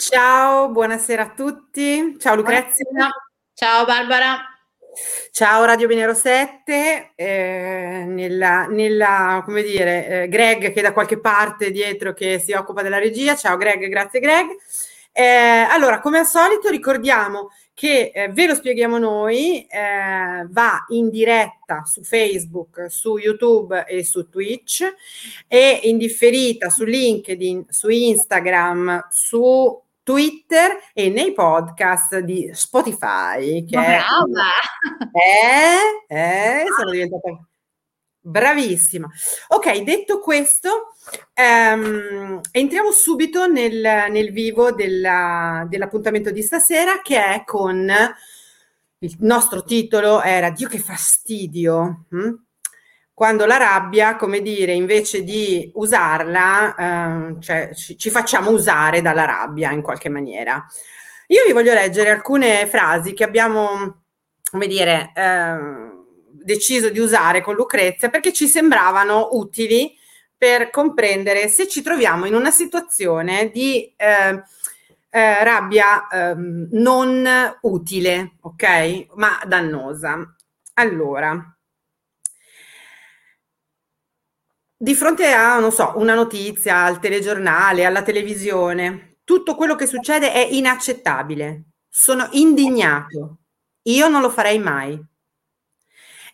Ciao, buonasera a tutti. Ciao Lucrezia. Ciao Barbara. Ciao Radio Venero 7, eh, nella, nella, come dire, eh, Greg che è da qualche parte dietro che si occupa della regia. Ciao Greg, grazie Greg. Eh, allora, come al solito ricordiamo che eh, ve lo spieghiamo noi, eh, va in diretta su Facebook, su YouTube e su Twitch e in differita su LinkedIn, su Instagram, su Twitter e nei podcast di Spotify. Che Brava! È, è, sono diventata bravissima. Ok, detto questo, ehm, entriamo subito nel, nel vivo della, dell'appuntamento di stasera che è con il nostro titolo era Dio che fastidio. Hm? Quando la rabbia, come dire, invece di usarla, eh, cioè ci, ci, facciamo usare dalla rabbia in qualche maniera. Io vi voglio leggere alcune frasi che abbiamo, come dire, eh, deciso di usare con Lucrezia perché ci sembravano utili per comprendere se ci troviamo in una situazione di eh, eh rabbia ehm, non utile, ok? Ma dannosa. Allora, di fronte a, non so, una notizia, al telegiornale, alla televisione, tutto quello che succede è inaccettabile. Sono indignato. Io non lo farei mai.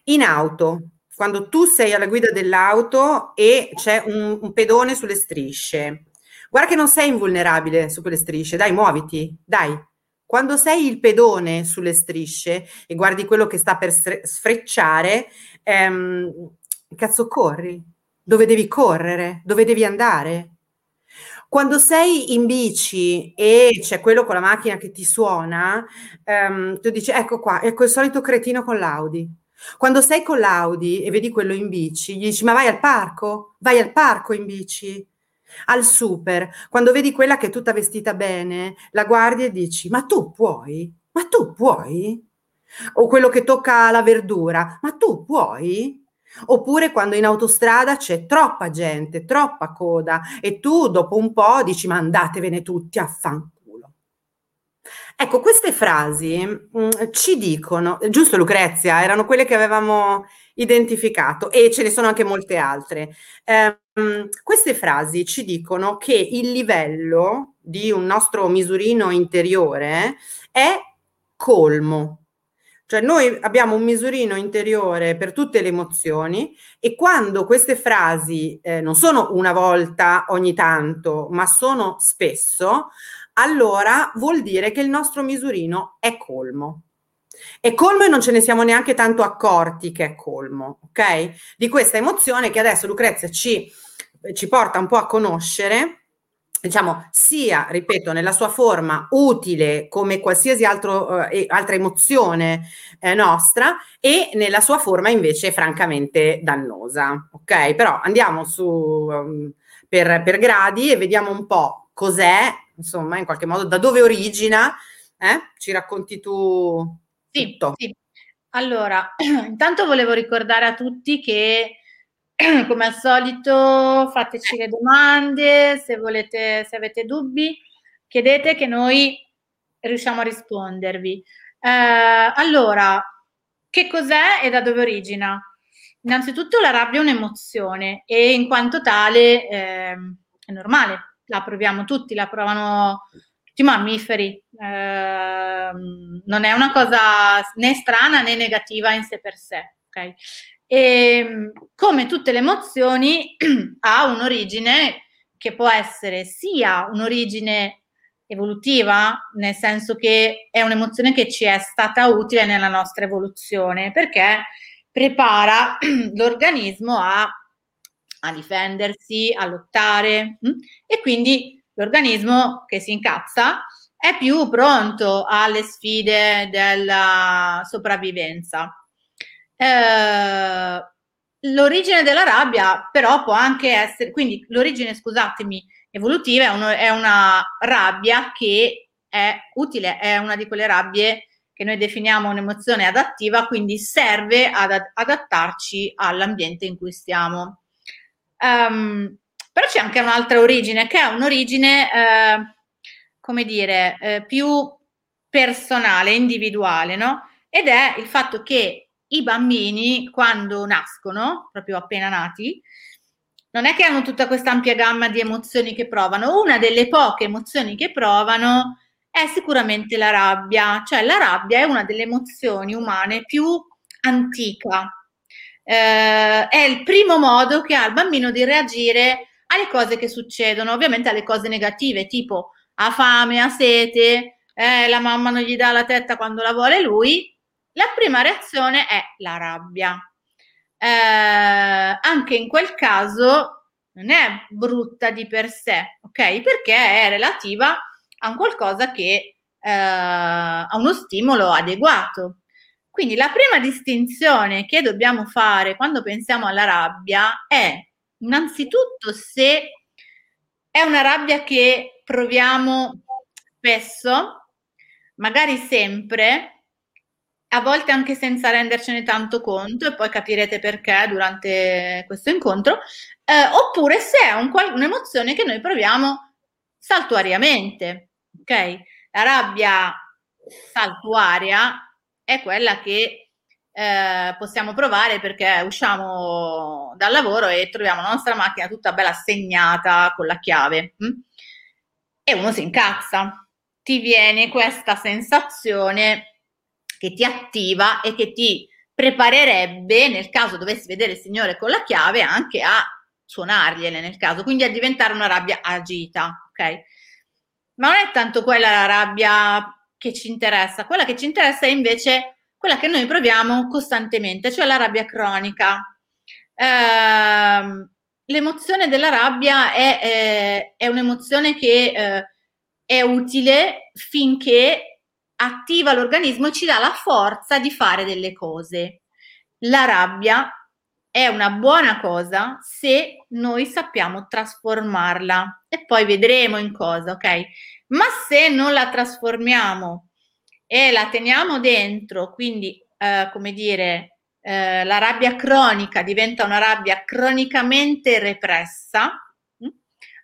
In auto, quando tu sei alla guida dell'auto e c'è un, un pedone sulle strisce, guarda che non sei invulnerabile su quelle strisce, dai, muoviti, dai. Quando sei il pedone sulle strisce e guardi quello che sta per sfrecciare, ehm, cazzo corri, dove devi correre, dove devi andare. Quando sei in bici e c'è quello con la macchina che ti suona, um, tu dici ecco qua, ecco il solito cretino con l'Audi. Quando sei con l'Audi e vedi quello in bici, gli dici ma vai al parco? Vai al parco in bici? Al super, quando vedi quella che è tutta vestita bene, la guardi e dici ma tu puoi? Ma tu puoi? O quello che tocca la verdura, ma tu puoi? Oppure quando in autostrada c'è troppa gente, troppa coda e tu dopo un po' dici ma andatevene tutti a fanculo. Ecco, queste frasi mh, mm, ci dicono, giusto Lucrezia, erano quelle che avevamo identificato e ce ne sono anche molte altre. Eh, queste frasi ci dicono che il livello di un nostro misurino interiore è colmo, cioè noi abbiamo un misurino interiore per tutte le emozioni e quando queste frasi eh, non sono una volta ogni tanto, ma sono spesso, allora vuol dire che il nostro misurino è colmo. È colmo e non ce ne siamo neanche tanto accorti che è colmo, ok? Di questa emozione che adesso Lucrezia ci, ci porta un po' a conoscere diciamo, sia, ripeto, nella sua forma utile come qualsiasi altro, eh, altra emozione eh, nostra e nella sua forma invece francamente dannosa. Ok? Però andiamo su um, per, per, gradi e vediamo un po' cos'è, insomma, in qualche modo da dove origina. Eh? Ci racconti tu sì, tutto. Sì. Allora, intanto volevo ricordare a tutti che come al solito fateci le domande, se volete, se avete dubbi, chiedete che noi riusciamo a rispondervi. Eh, allora, che cos'è e da dove origina? Innanzitutto la rabbia è un'emozione e in quanto tale eh, è normale, la proviamo tutti, la provano tutti i mammiferi. Eh, non è una cosa né strana né negativa in sé per sé. Okay? E ehm, come tutte le emozioni ha un'origine che può essere sia un'origine evolutiva, nel senso che è un'emozione che ci è stata utile nella nostra evoluzione, perché prepara l'organismo a, a difendersi, a lottare? Mm? e quindi l'organismo che si incazza è più pronto alle sfide della sopravvivenza. Eh, l'origine della rabbia però può anche essere, quindi l'origine, scusatemi, evolutiva è, uno, è una rabbia che è utile, è una di quelle rabbie che noi definiamo un'emozione adattiva, quindi serve ad adattarci all'ambiente in cui stiamo. Um, però c'è anche un'altra origine, che è un'origine eh, come dire, eh, più personale, individuale, no? Ed è il fatto che i bambini, quando nascono, proprio appena nati, non è che hanno tutta questa ampia gamma di emozioni che provano. Una delle poche emozioni che provano è sicuramente la rabbia, cioè la rabbia è una delle emozioni umane più antica. Eh, è il primo modo che ha il bambino di reagire alle cose che succedono, ovviamente alle cose negative, tipo ha fame, ha sete, eh, la mamma non gli dà la tetta quando la vuole lui. La prima reazione è la rabbia. Eh, anche in quel caso non è brutta di per sé, ok? Perché è relativa a un qualcosa che eh, ha uno stimolo adeguato. Quindi la prima distinzione che dobbiamo fare quando pensiamo alla rabbia è innanzitutto se è una rabbia che proviamo spesso, magari sempre, a volte anche senza rendercene tanto conto, e poi capirete perché durante questo incontro, eh, oppure se è un, un'emozione che noi proviamo saltuariamente. Ok? La rabbia saltuaria è quella che eh, possiamo provare perché usciamo dal lavoro e troviamo la nostra macchina tutta bella segnata con la chiave hm? e uno si incazza. Ti viene questa sensazione che ti attiva e che ti preparerebbe, nel caso dovessi vedere il Signore con la chiave, anche a suonargliele nel caso, quindi a diventare una rabbia agita, ok? Ma non è tanto quella la rabbia che ci interessa, quella che ci interessa è invece quella che noi proviamo costantemente, cioè la rabbia cronica. Eh, l'emozione della rabbia è, è, è un'emozione che eh, è utile finché attiva l'organismo e ci dà la forza di fare delle cose. La rabbia è una buona cosa se noi sappiamo trasformarla e poi vedremo in cosa, ok? Ma se non la trasformiamo e la teniamo dentro, quindi eh, come dire, eh, la rabbia cronica diventa una rabbia cronicamente repressa, hm?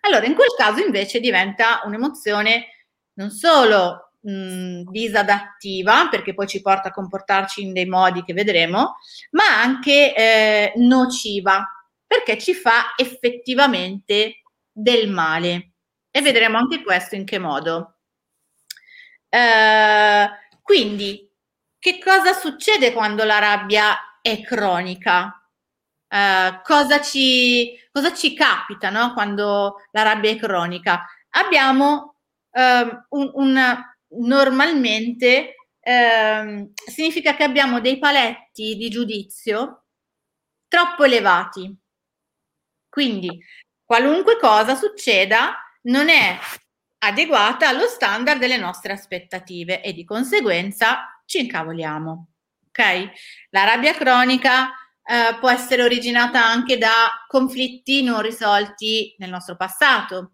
allora in quel caso invece diventa un'emozione non solo mh, disadattiva, perché poi ci porta a comportarci in dei modi che vedremo, ma anche eh, nociva, perché ci fa effettivamente del male. E vedremo anche questo in che modo. Eh, quindi, che cosa succede quando la rabbia è cronica? Uh, cosa, ci, cosa, ci, capita no? quando la rabbia è cronica? Abbiamo uh, un, un, normalmente ehm, significa che abbiamo dei paletti di giudizio troppo elevati. Quindi qualunque cosa succeda non è adeguata allo standard delle nostre aspettative e di conseguenza ci incavoliamo. Ok? La rabbia cronica eh, può essere originata anche da conflitti non risolti nel nostro passato,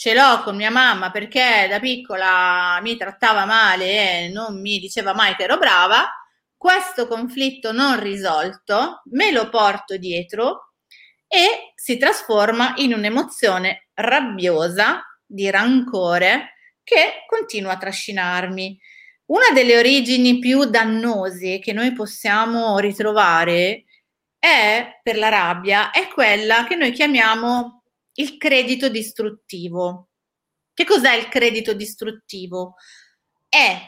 ce l'ho con mia mamma perché da piccola mi trattava male e non mi diceva mai che ero brava, questo conflitto non risolto me lo porto dietro e si trasforma in un'emozione rabbiosa di rancore che continua a trascinarmi. Una delle origini più dannose che noi possiamo ritrovare è per la rabbia, è quella che noi chiamiamo il credito distruttivo. Che cos'è il credito distruttivo? È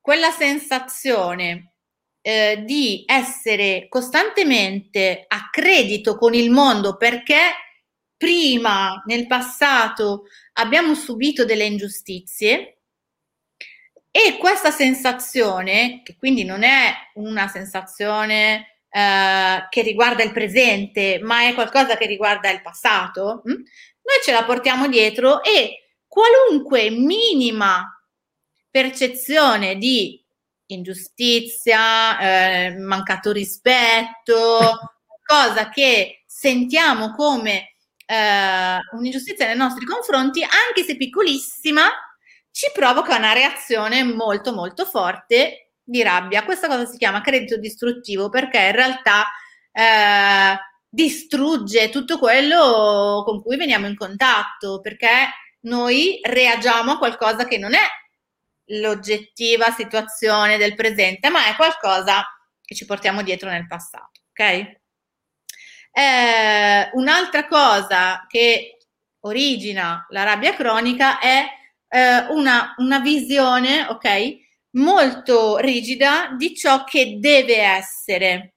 quella sensazione eh, di essere costantemente a credito con il mondo perché prima nel passato abbiamo subito delle ingiustizie e questa sensazione, che quindi non è una sensazione eh, che riguarda il presente, ma è qualcosa che riguarda il passato, mh? Hm? noi ce la portiamo dietro e qualunque minima percezione di ingiustizia, eh, mancato rispetto, cosa che sentiamo come eh, un'ingiustizia nei nostri confronti, anche se piccolissima, ci provoca una reazione molto molto forte di rabbia. Questa cosa si chiama credito distruttivo perché in realtà eh, distrugge tutto quello con cui veniamo in contatto, perché noi reagiamo a qualcosa che non è l'oggettiva situazione del presente, ma è qualcosa che ci portiamo dietro nel passato, ok? Eh, un'altra cosa che origina la rabbia cronica è eh, una, una visione, ok, molto rigida di ciò che deve essere.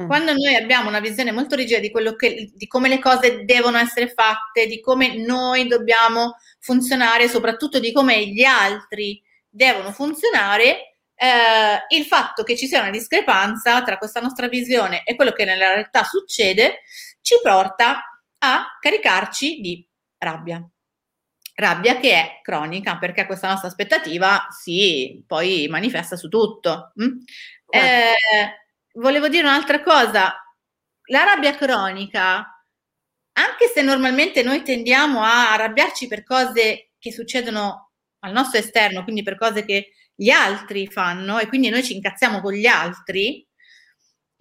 Mm. Quando noi abbiamo una visione molto rigida di, che, di come le cose devono essere fatte, di come noi dobbiamo funzionare, soprattutto di come gli altri devono funzionare, eh, il fatto che ci sia una discrepanza tra questa nostra visione e quello che nella realtà succede ci porta a caricarci di rabbia. Rabbia che è cronica perché questa nostra aspettativa si poi manifesta su tutto. Mm? Eh, volevo dire un'altra cosa. La rabbia cronica, anche se normalmente noi tendiamo a arrabbiarci per cose che succedono al nostro esterno, quindi per cose che gli altri fanno e quindi noi ci incazziamo con gli altri,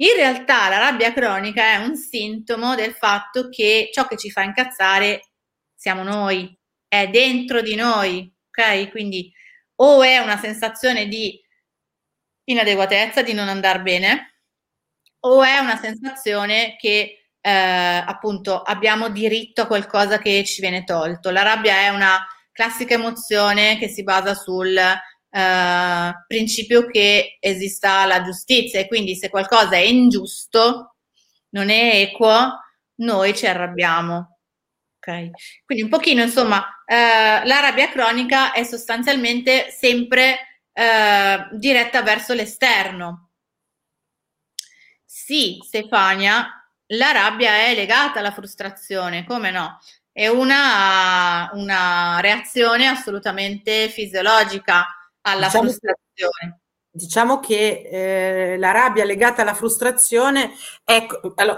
in realtà la rabbia cronica è un sintomo del fatto che ciò che ci fa incazzare siamo noi, è dentro di noi, ok? Quindi o è una sensazione di inadeguatezza, di non andare bene, o è una sensazione che eh, appunto abbiamo diritto a qualcosa che ci viene tolto. La rabbia è una classica emozione che si basa sul eh, principio che esista la giustizia e quindi se qualcosa è ingiusto, non è equo, noi ci arrabbiamo. Ok, quindi un pochino insomma, eh, la rabbia cronica è sostanzialmente sempre eh, diretta verso l'esterno. Sì, Stefania, la rabbia è legata alla frustrazione, come no? È una, una reazione assolutamente fisiologica alla diciamo frustrazione. Diciamo che eh, la rabbia legata alla frustrazione è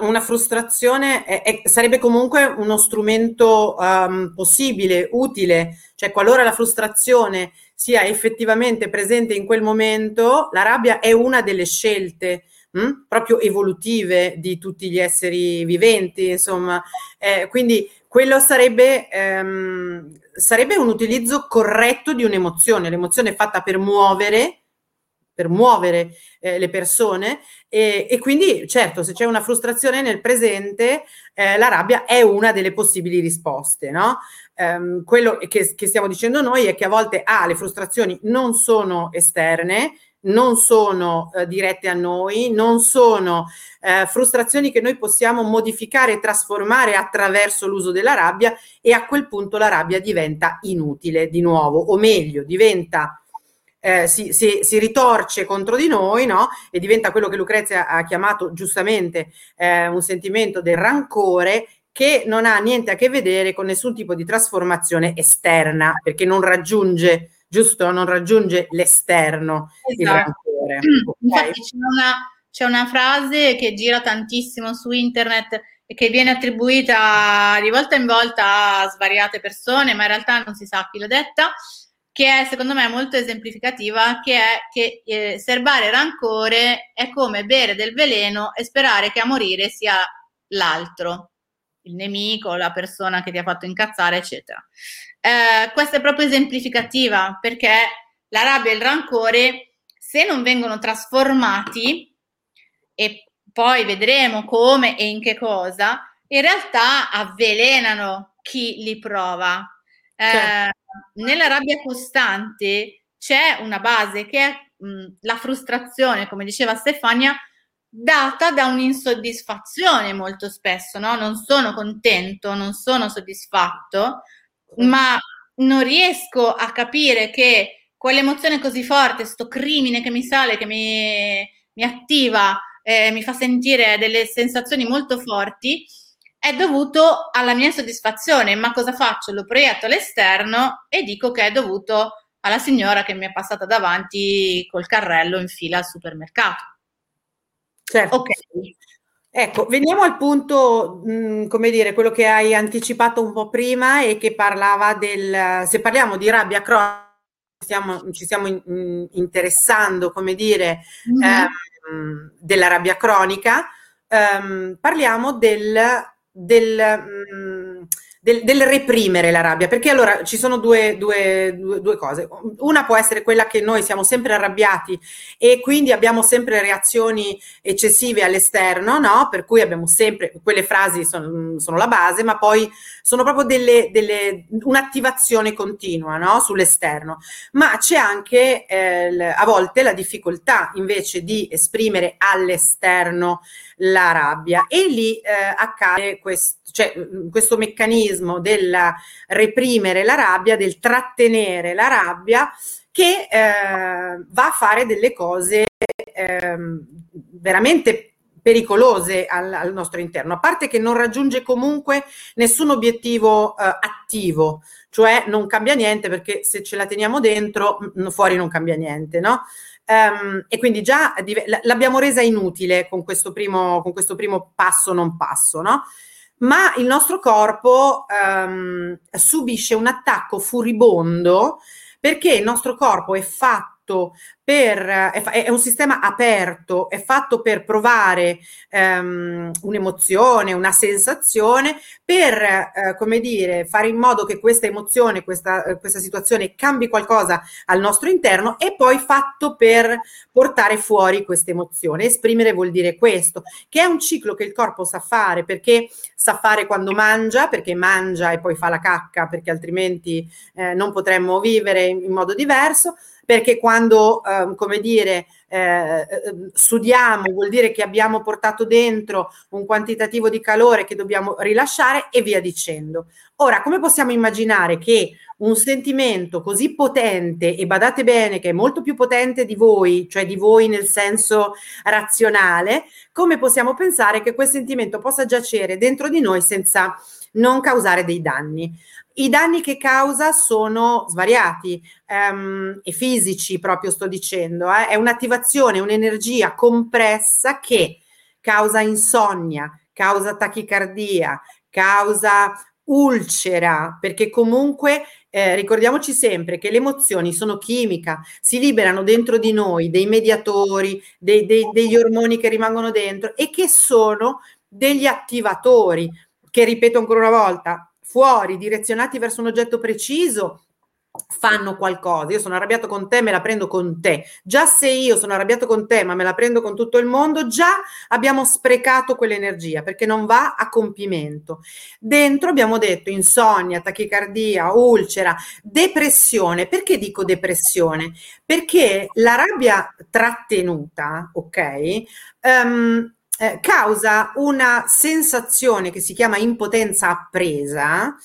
una frustrazione è, è, sarebbe comunque uno strumento um, possibile, utile, cioè qualora la frustrazione sia effettivamente presente in quel momento, la rabbia è una delle scelte mh, hm, proprio evolutive di tutti gli esseri viventi, insomma. Eh, quindi quello sarebbe, ehm, sarebbe un utilizzo corretto di un'emozione. L'emozione è fatta per muovere per muovere eh, le persone e, e, quindi certo se c'è una frustrazione nel presente eh, la rabbia è una delle possibili risposte no? Um, quello che, che, stiamo dicendo noi è che a volte ah, le frustrazioni non sono esterne non sono eh, dirette a noi, non sono eh, frustrazioni che noi possiamo modificare e trasformare attraverso l'uso della rabbia e a quel punto la rabbia diventa inutile di nuovo, o meglio, diventa eh, si, si, si, ritorce contro di noi no? e diventa quello che Lucrezia ha chiamato giustamente eh, un sentimento del rancore che non ha niente a che vedere con nessun tipo di trasformazione esterna perché non raggiunge giusto non raggiunge l'esterno esatto. rancore okay? c'è, una, c'è una frase che gira tantissimo su internet e che viene attribuita di volta in volta a svariate persone ma in realtà non si sa chi l'ha detta che è secondo me molto esemplificativa, che è che eh, serbare rancore è come bere del veleno e sperare che a morire sia l'altro, il nemico, la persona che ti ha fatto incazzare, eccetera. Eh, questa è proprio esemplificativa perché la rabbia e il rancore, se non vengono trasformati, e poi vedremo come e in che cosa, in realtà avvelenano chi li prova. Eh, certo nella rabbia costante c'è una base che è mh, la frustrazione, come diceva Stefania, data da un'insoddisfazione molto spesso, no? Non sono contento, non sono soddisfatto, ma non riesco a capire che quell'emozione così forte, sto crimine che mi sale, che mi, mi attiva, eh, mi fa sentire delle sensazioni molto forti, è dovuto alla mia soddisfazione, ma cosa faccio? Lo proietto all'esterno e dico che è dovuto alla signora che mi è passata davanti col carrello in fila al supermercato. Certo. Ok. Ecco, veniamo al punto, mh, mm, come dire, quello che hai anticipato un po' prima e che parlava del, se parliamo di rabbia cronica, stiamo, ci stiamo in, in, interessando, come dire, mm-hmm. ehm, della rabbia cronica, ehm, parliamo del del, mm, del, del, reprimere la rabbia, perché allora ci sono due, due, due, due, cose. Una può essere quella che noi siamo sempre arrabbiati e quindi abbiamo sempre reazioni eccessive all'esterno, no? Per cui abbiamo sempre, quelle frasi sono, sono la base, ma poi sono proprio delle, delle, un'attivazione continua, no? Sull'esterno. Ma c'è anche eh, a volte la difficoltà invece di esprimere all'esterno la rabbia e lì eh, accade questo cioè, mm, questo meccanismo del reprimere la rabbia, del trattenere la rabbia, che eh, va a fare delle cose eh, veramente pericolose al, al, nostro interno, a parte che non raggiunge comunque nessun obiettivo eh, attivo, cioè non cambia niente perché se ce la teniamo dentro, m- fuori non cambia niente, no? Um, e quindi già l'abbiamo resa inutile con questo primo, con questo primo passo non passo, no? Ma il nostro corpo um, subisce un attacco furibondo perché il nostro corpo è fatto per, è, è, un sistema aperto, è fatto per provare um, un'emozione, una sensazione, per, uh, come dire, fare in modo che questa emozione, questa, uh, questa situazione cambi qualcosa al nostro interno e poi fatto per portare fuori questa emozione. Esprimere vuol dire questo, che è un ciclo che il corpo sa fare perché sa fare quando mangia, perché mangia e poi fa la cacca, perché altrimenti eh, non potremmo vivere in modo diverso perché quando, eh, come dire, eh, sudiamo vuol dire che abbiamo portato dentro un quantitativo di calore che dobbiamo rilasciare e via dicendo. Ora, come possiamo immaginare che un sentimento così potente, e badate bene che è molto più potente di voi, cioè di voi nel senso razionale, come possiamo pensare che quel sentimento possa giacere dentro di noi senza non causare dei danni? I danni che causa sono svariati um, e fisici, proprio sto dicendo. Eh? È un'attivazione, un'energia compressa che causa insonnia, causa tachicardia, causa ulcera, perché comunque eh, ricordiamoci sempre che le emozioni sono chimica, si liberano dentro di noi dei mediatori, dei, dei, degli ormoni che rimangono dentro e che sono degli attivatori, che ripeto ancora una volta, fuori, direzionati verso un oggetto preciso, fanno qualcosa. Io sono arrabbiato con te, me la prendo con te. Già se io sono arrabbiato con te, ma me la prendo con tutto il mondo, già abbiamo sprecato quell'energia perché non va a compimento. Dentro abbiamo detto insonnia, tachicardia, ulcera, depressione. Perché dico depressione? Perché la rabbia trattenuta, ok? Um, eh, causa una sensazione che si chiama impotenza appresa.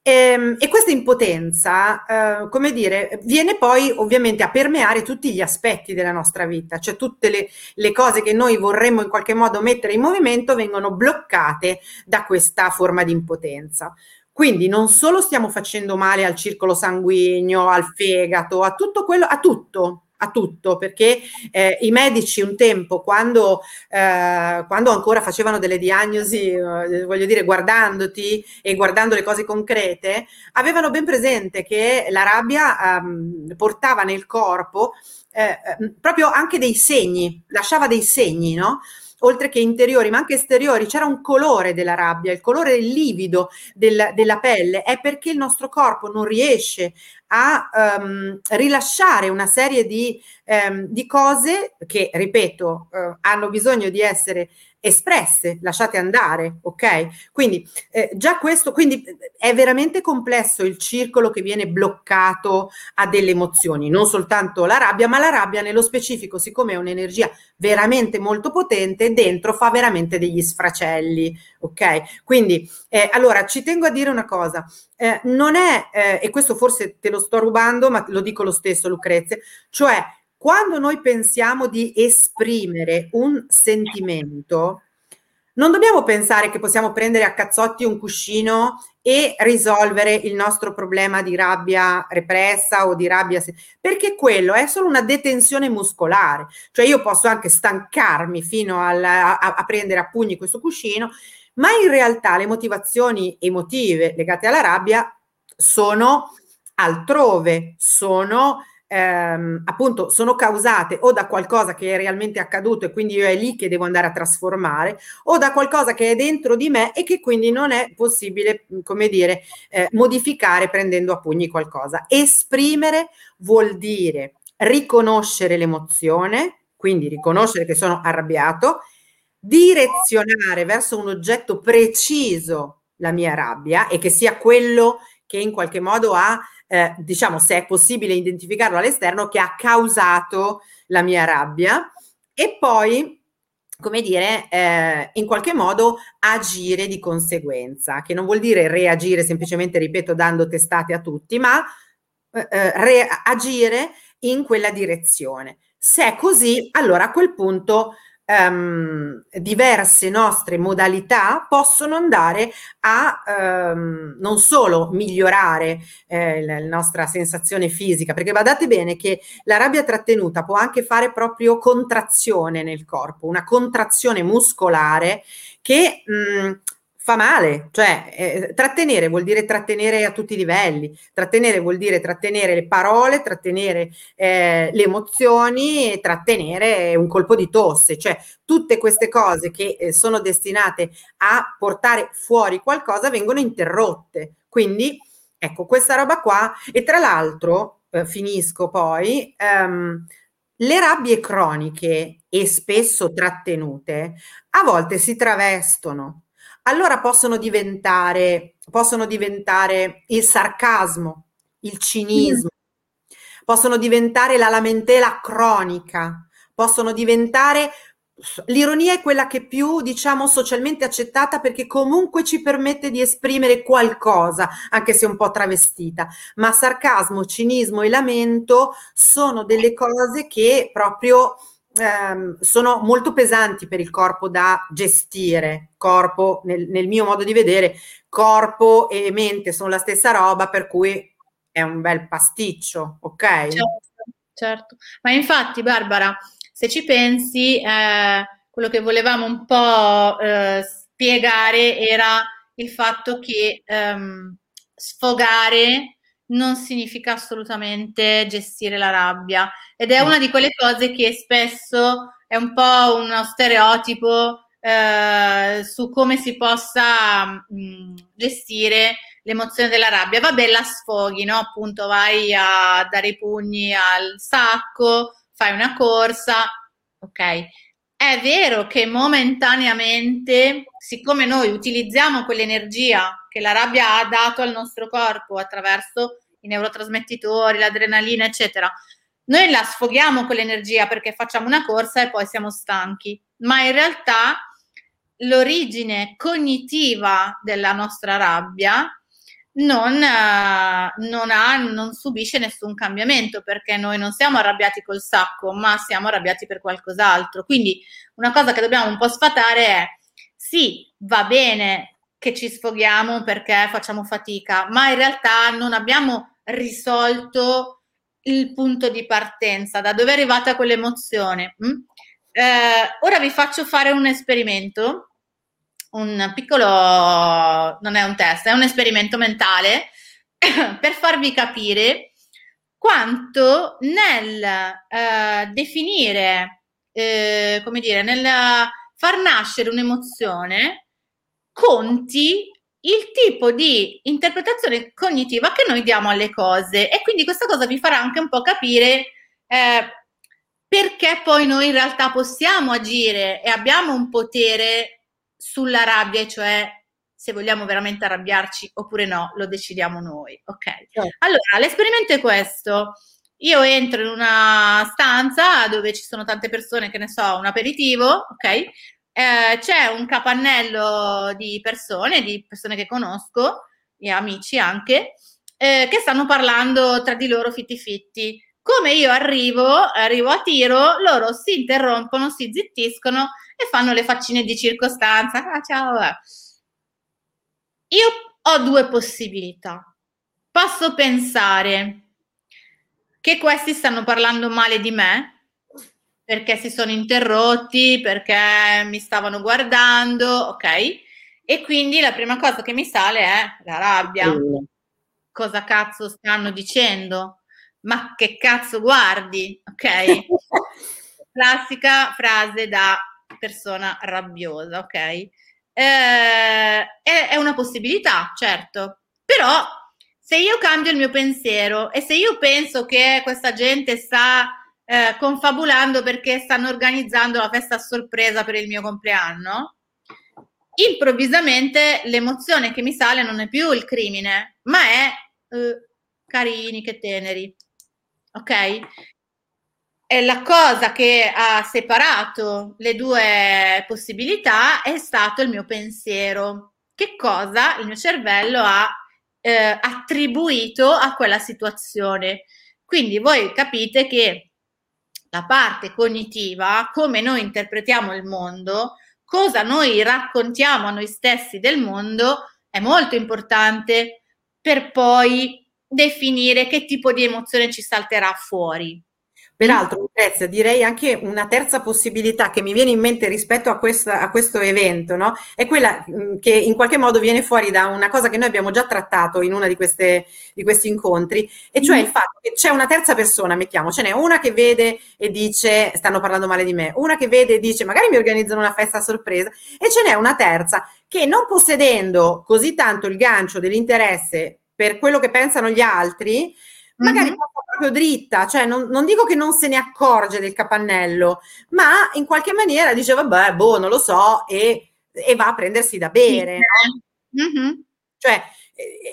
Ehm, e questa impotenza, eh, come dire, viene poi ovviamente a permeare tutti gli aspetti della nostra vita, cioè tutte le, le, cose che noi vorremmo in qualche modo mettere in movimento vengono bloccate da questa forma di impotenza. Quindi non solo stiamo facendo male al circolo sanguigno, al fegato, a tutto quello, a tutto, a tutto, perché eh, i medici un tempo, quando, eh, quando, ancora facevano delle diagnosi, eh, voglio dire, guardandoti e guardando le cose concrete, avevano ben presente che la rabbia ehm, portava nel corpo eh, eh, proprio anche dei segni, lasciava dei segni, no? oltre che interiori, ma anche esteriori, c'era un colore della rabbia, il colore livido del, della pelle, è perché il nostro corpo non riesce a um, rilasciare una serie di, um, di, cose che, ripeto, uh, hanno bisogno di essere espresse, lasciate andare, ok? Quindi eh, già questo, quindi è veramente complesso il circolo che viene bloccato a delle emozioni, non soltanto la rabbia, ma la rabbia nello specifico, siccome è un'energia veramente molto potente, dentro fa veramente degli sfracelli, ok? Quindi eh, allora ci tengo a dire una cosa, eh, non è, eh, e questo forse te lo sto rubando, ma lo dico lo stesso Lucrezia, cioè quando noi pensiamo di esprimere un sentimento, non dobbiamo pensare che possiamo prendere a cazzotti un cuscino e risolvere il nostro problema di rabbia repressa o di rabbia, perché quello è solo una detenzione muscolare. Cioè io posso anche stancarmi fino al, a, a prendere a pugni questo cuscino, ma in realtà le motivazioni emotive legate alla rabbia sono altrove, sono ehm, appunto sono causate o da qualcosa che è realmente accaduto e quindi io è lì che devo andare a trasformare o da qualcosa che è dentro di me e che quindi non è possibile, come dire, eh, modificare prendendo a pugni qualcosa. Esprimere vuol dire riconoscere l'emozione, quindi riconoscere che sono arrabbiato, direzionare verso un oggetto preciso la mia rabbia e che sia quello che in qualche modo ha eh, diciamo se è possibile identificarlo all'esterno, che ha causato la mia rabbia e poi come dire, eh, in qualche modo agire di conseguenza, che non vuol dire reagire semplicemente, ripeto, dando testate a tutti, ma eh, eh re- agire in quella direzione. Se è così, allora a quel punto um, diverse nostre modalità possono andare a um, non solo migliorare eh, la nostra sensazione fisica, perché badate bene che la rabbia trattenuta può anche fare proprio contrazione nel corpo, una contrazione muscolare che mh, mm, fa male, cioè eh, trattenere vuol dire trattenere a tutti i livelli, trattenere vuol dire trattenere le parole, trattenere eh, le emozioni, trattenere un colpo di tosse, cioè tutte queste cose che eh, sono destinate a portare fuori qualcosa vengono interrotte. Quindi ecco questa roba qua e tra l'altro eh, finisco poi ehm, le rabbie croniche e spesso trattenute a volte si travestono allora possono diventare, possono diventare il sarcasmo, il cinismo, mm. possono diventare la lamentela cronica, possono diventare l'ironia è quella che più diciamo socialmente accettata perché comunque ci permette di esprimere qualcosa, anche se un po' travestita, ma sarcasmo, cinismo e lamento sono delle cose che proprio ehm, sono molto pesanti per il corpo da gestire. Corpo, nel, nel mio modo di vedere, corpo e mente sono la stessa roba, per cui è un bel pasticcio, ok? Certo, certo. Ma infatti, Barbara, se ci pensi, eh, quello che volevamo un po' eh, spiegare era il fatto che ehm, sfogare non significa assolutamente gestire la rabbia ed è una di quelle cose che spesso è un po' uno stereotipo eh, su come si possa mh, mm, gestire l'emozione della rabbia. Vabbè, la sfoghi, no? Appunto, vai a dare i pugni al sacco, fai una corsa, ok. È vero che momentaneamente, siccome noi utilizziamo quell'energia che la rabbia ha dato al nostro corpo attraverso i neurotrasmettitori, l'adrenalina, eccetera, noi la sfoghiamo quell'energia perché facciamo una corsa e poi siamo stanchi, ma in realtà l'origine cognitiva della nostra rabbia non, eh, non, ha, non subisce nessun cambiamento perché noi non siamo arrabbiati col sacco, ma siamo arrabbiati per qualcos'altro. Quindi una cosa che dobbiamo un po' sfatare è sì, va bene che ci sfoghiamo perché facciamo fatica, ma in realtà non abbiamo risolto il punto di partenza, da dove è arrivata quell'emozione. Mm? Eh, ora vi faccio fare un esperimento un piccolo, non è un test, è un esperimento mentale per farvi capire quanto nel eh, definire, eh, come dire, nel far nascere un'emozione conti il tipo di interpretazione cognitiva che noi diamo alle cose. E quindi questa cosa vi farà anche un po' capire eh, perché poi noi in realtà possiamo agire e abbiamo un potere sulla rabbia, cioè se vogliamo veramente arrabbiarci oppure no, lo decidiamo noi. Ok. Certo. Allora, l'esperimento è questo. Io entro in una stanza dove ci sono tante persone, che ne so, un aperitivo, ok? Eh, c'è un capannello di persone, di persone che conosco, e amici anche, eh, che stanno parlando tra di loro fitti fitti. Come io arrivo, arrivo a tiro, loro si interrompono, si zittiscono e fanno le faccine di circostanza. Ah, ciao. Io ho due possibilità. Posso pensare che questi stanno parlando male di me perché si sono interrotti, perché mi stavano guardando, ok? E quindi la prima cosa che mi sale è la rabbia. Cosa cazzo stanno dicendo? Ma che cazzo guardi, ok? Classica frase da persona rabbiosa, ok? Eh, è, è una possibilità, certo, però se io cambio il mio pensiero e se io penso che questa gente sta eh, confabulando perché stanno organizzando la festa a sorpresa per il mio compleanno, improvvisamente l'emozione che mi sale non è più il crimine, ma è eh, carini, che teneri. Ok? E la cosa che ha separato le due possibilità è stato il mio pensiero. Che cosa il mio cervello ha eh, attribuito a quella situazione. Quindi voi capite che la parte cognitiva, come noi interpretiamo il mondo, cosa noi raccontiamo a noi stessi del mondo, è molto importante per poi definire che tipo di emozione ci salterà fuori. Peraltro, Lucrezia, direi anche una terza possibilità che mi viene in mente rispetto a, questa, a questo evento, no? È quella mm, che in qualche modo viene fuori da una cosa che noi abbiamo già trattato in uno di, di questi incontri, e cioè mm. il fatto che c'è una terza persona, mettiamo, ce n'è una che vede e dice stanno parlando male di me, una che vede e dice magari mi organizzano una festa a sorpresa, e ce n'è una terza che non possedendo così tanto il gancio dell'interesse per quello che pensano gli altri, magari mm-hmm. passa proprio dritta, cioè non, non, dico che non se ne accorge del capannello, ma in qualche maniera dice vabbè, boh, non lo so, e, e va a prendersi da bere. Mm-hmm. Cioè,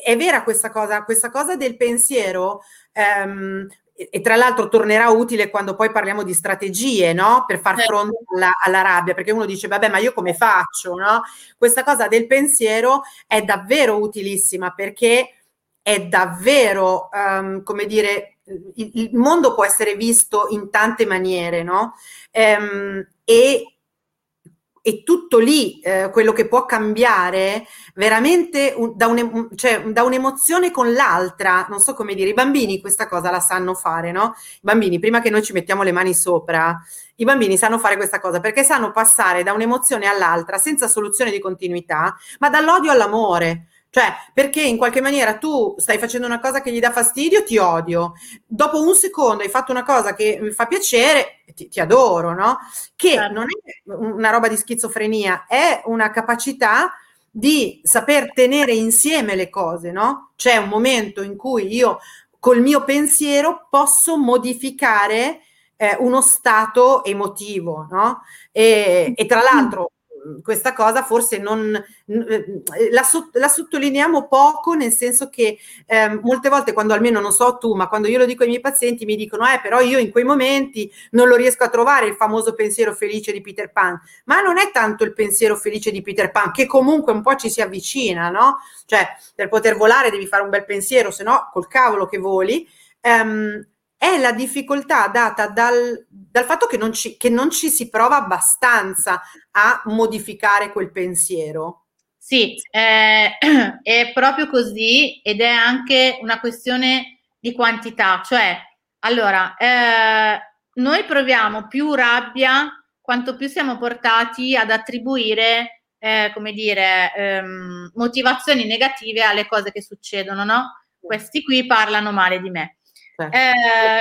è vera questa cosa, questa cosa del pensiero, ehm, e tra l'altro tornerà utile quando poi parliamo di strategie, no? Per far certo. fronte alla, alla, rabbia, perché uno dice, vabbè, ma io come faccio, no? Questa cosa del pensiero è davvero utilissima perché è davvero, um, come dire, il, il, mondo può essere visto in tante maniere, no? Um, e è tutto lì eh, quello che può cambiare veramente un, da, un, cioè, da, un'emozione con l'altra. Non so come dire, i bambini questa cosa la sanno fare, no? I bambini, prima che noi ci mettiamo le mani sopra, i bambini sanno fare questa cosa perché sanno passare da un'emozione all'altra senza soluzione di continuità, ma dall'odio all'amore. Cioè, perché in qualche maniera tu stai facendo una cosa che gli dà fastidio, ti odio. Dopo un secondo hai fatto una cosa che mi fa piacere, ti, ti adoro, no? Che certo. non è una roba di schizofrenia, è una capacità di saper tenere insieme le cose, no? C'è un momento in cui io col mio pensiero posso modificare eh, uno stato emotivo, no? E, e tra l'altro questa cosa forse non eh, la, la, sottolineiamo poco, nel senso che eh, molte volte quando almeno non so tu, ma quando io lo dico ai miei pazienti mi dicono eh però io in quei momenti non lo riesco a trovare il famoso pensiero felice di Peter Pan, ma non è tanto il pensiero felice di Peter Pan che comunque un po' ci si avvicina, no? Cioè per poter volare devi fare un bel pensiero, se no col cavolo che voli. Um, è la difficoltà data dal, dal fatto che non, ci, che non ci si prova abbastanza a modificare quel pensiero. Sì, eh, è proprio così ed è anche una questione di quantità, cioè, allora, eh, noi proviamo più rabbia quanto più siamo portati ad attribuire, eh, come dire, ehm, motivazioni negative alle cose che succedono, no? Questi qui parlano male di me. Eh,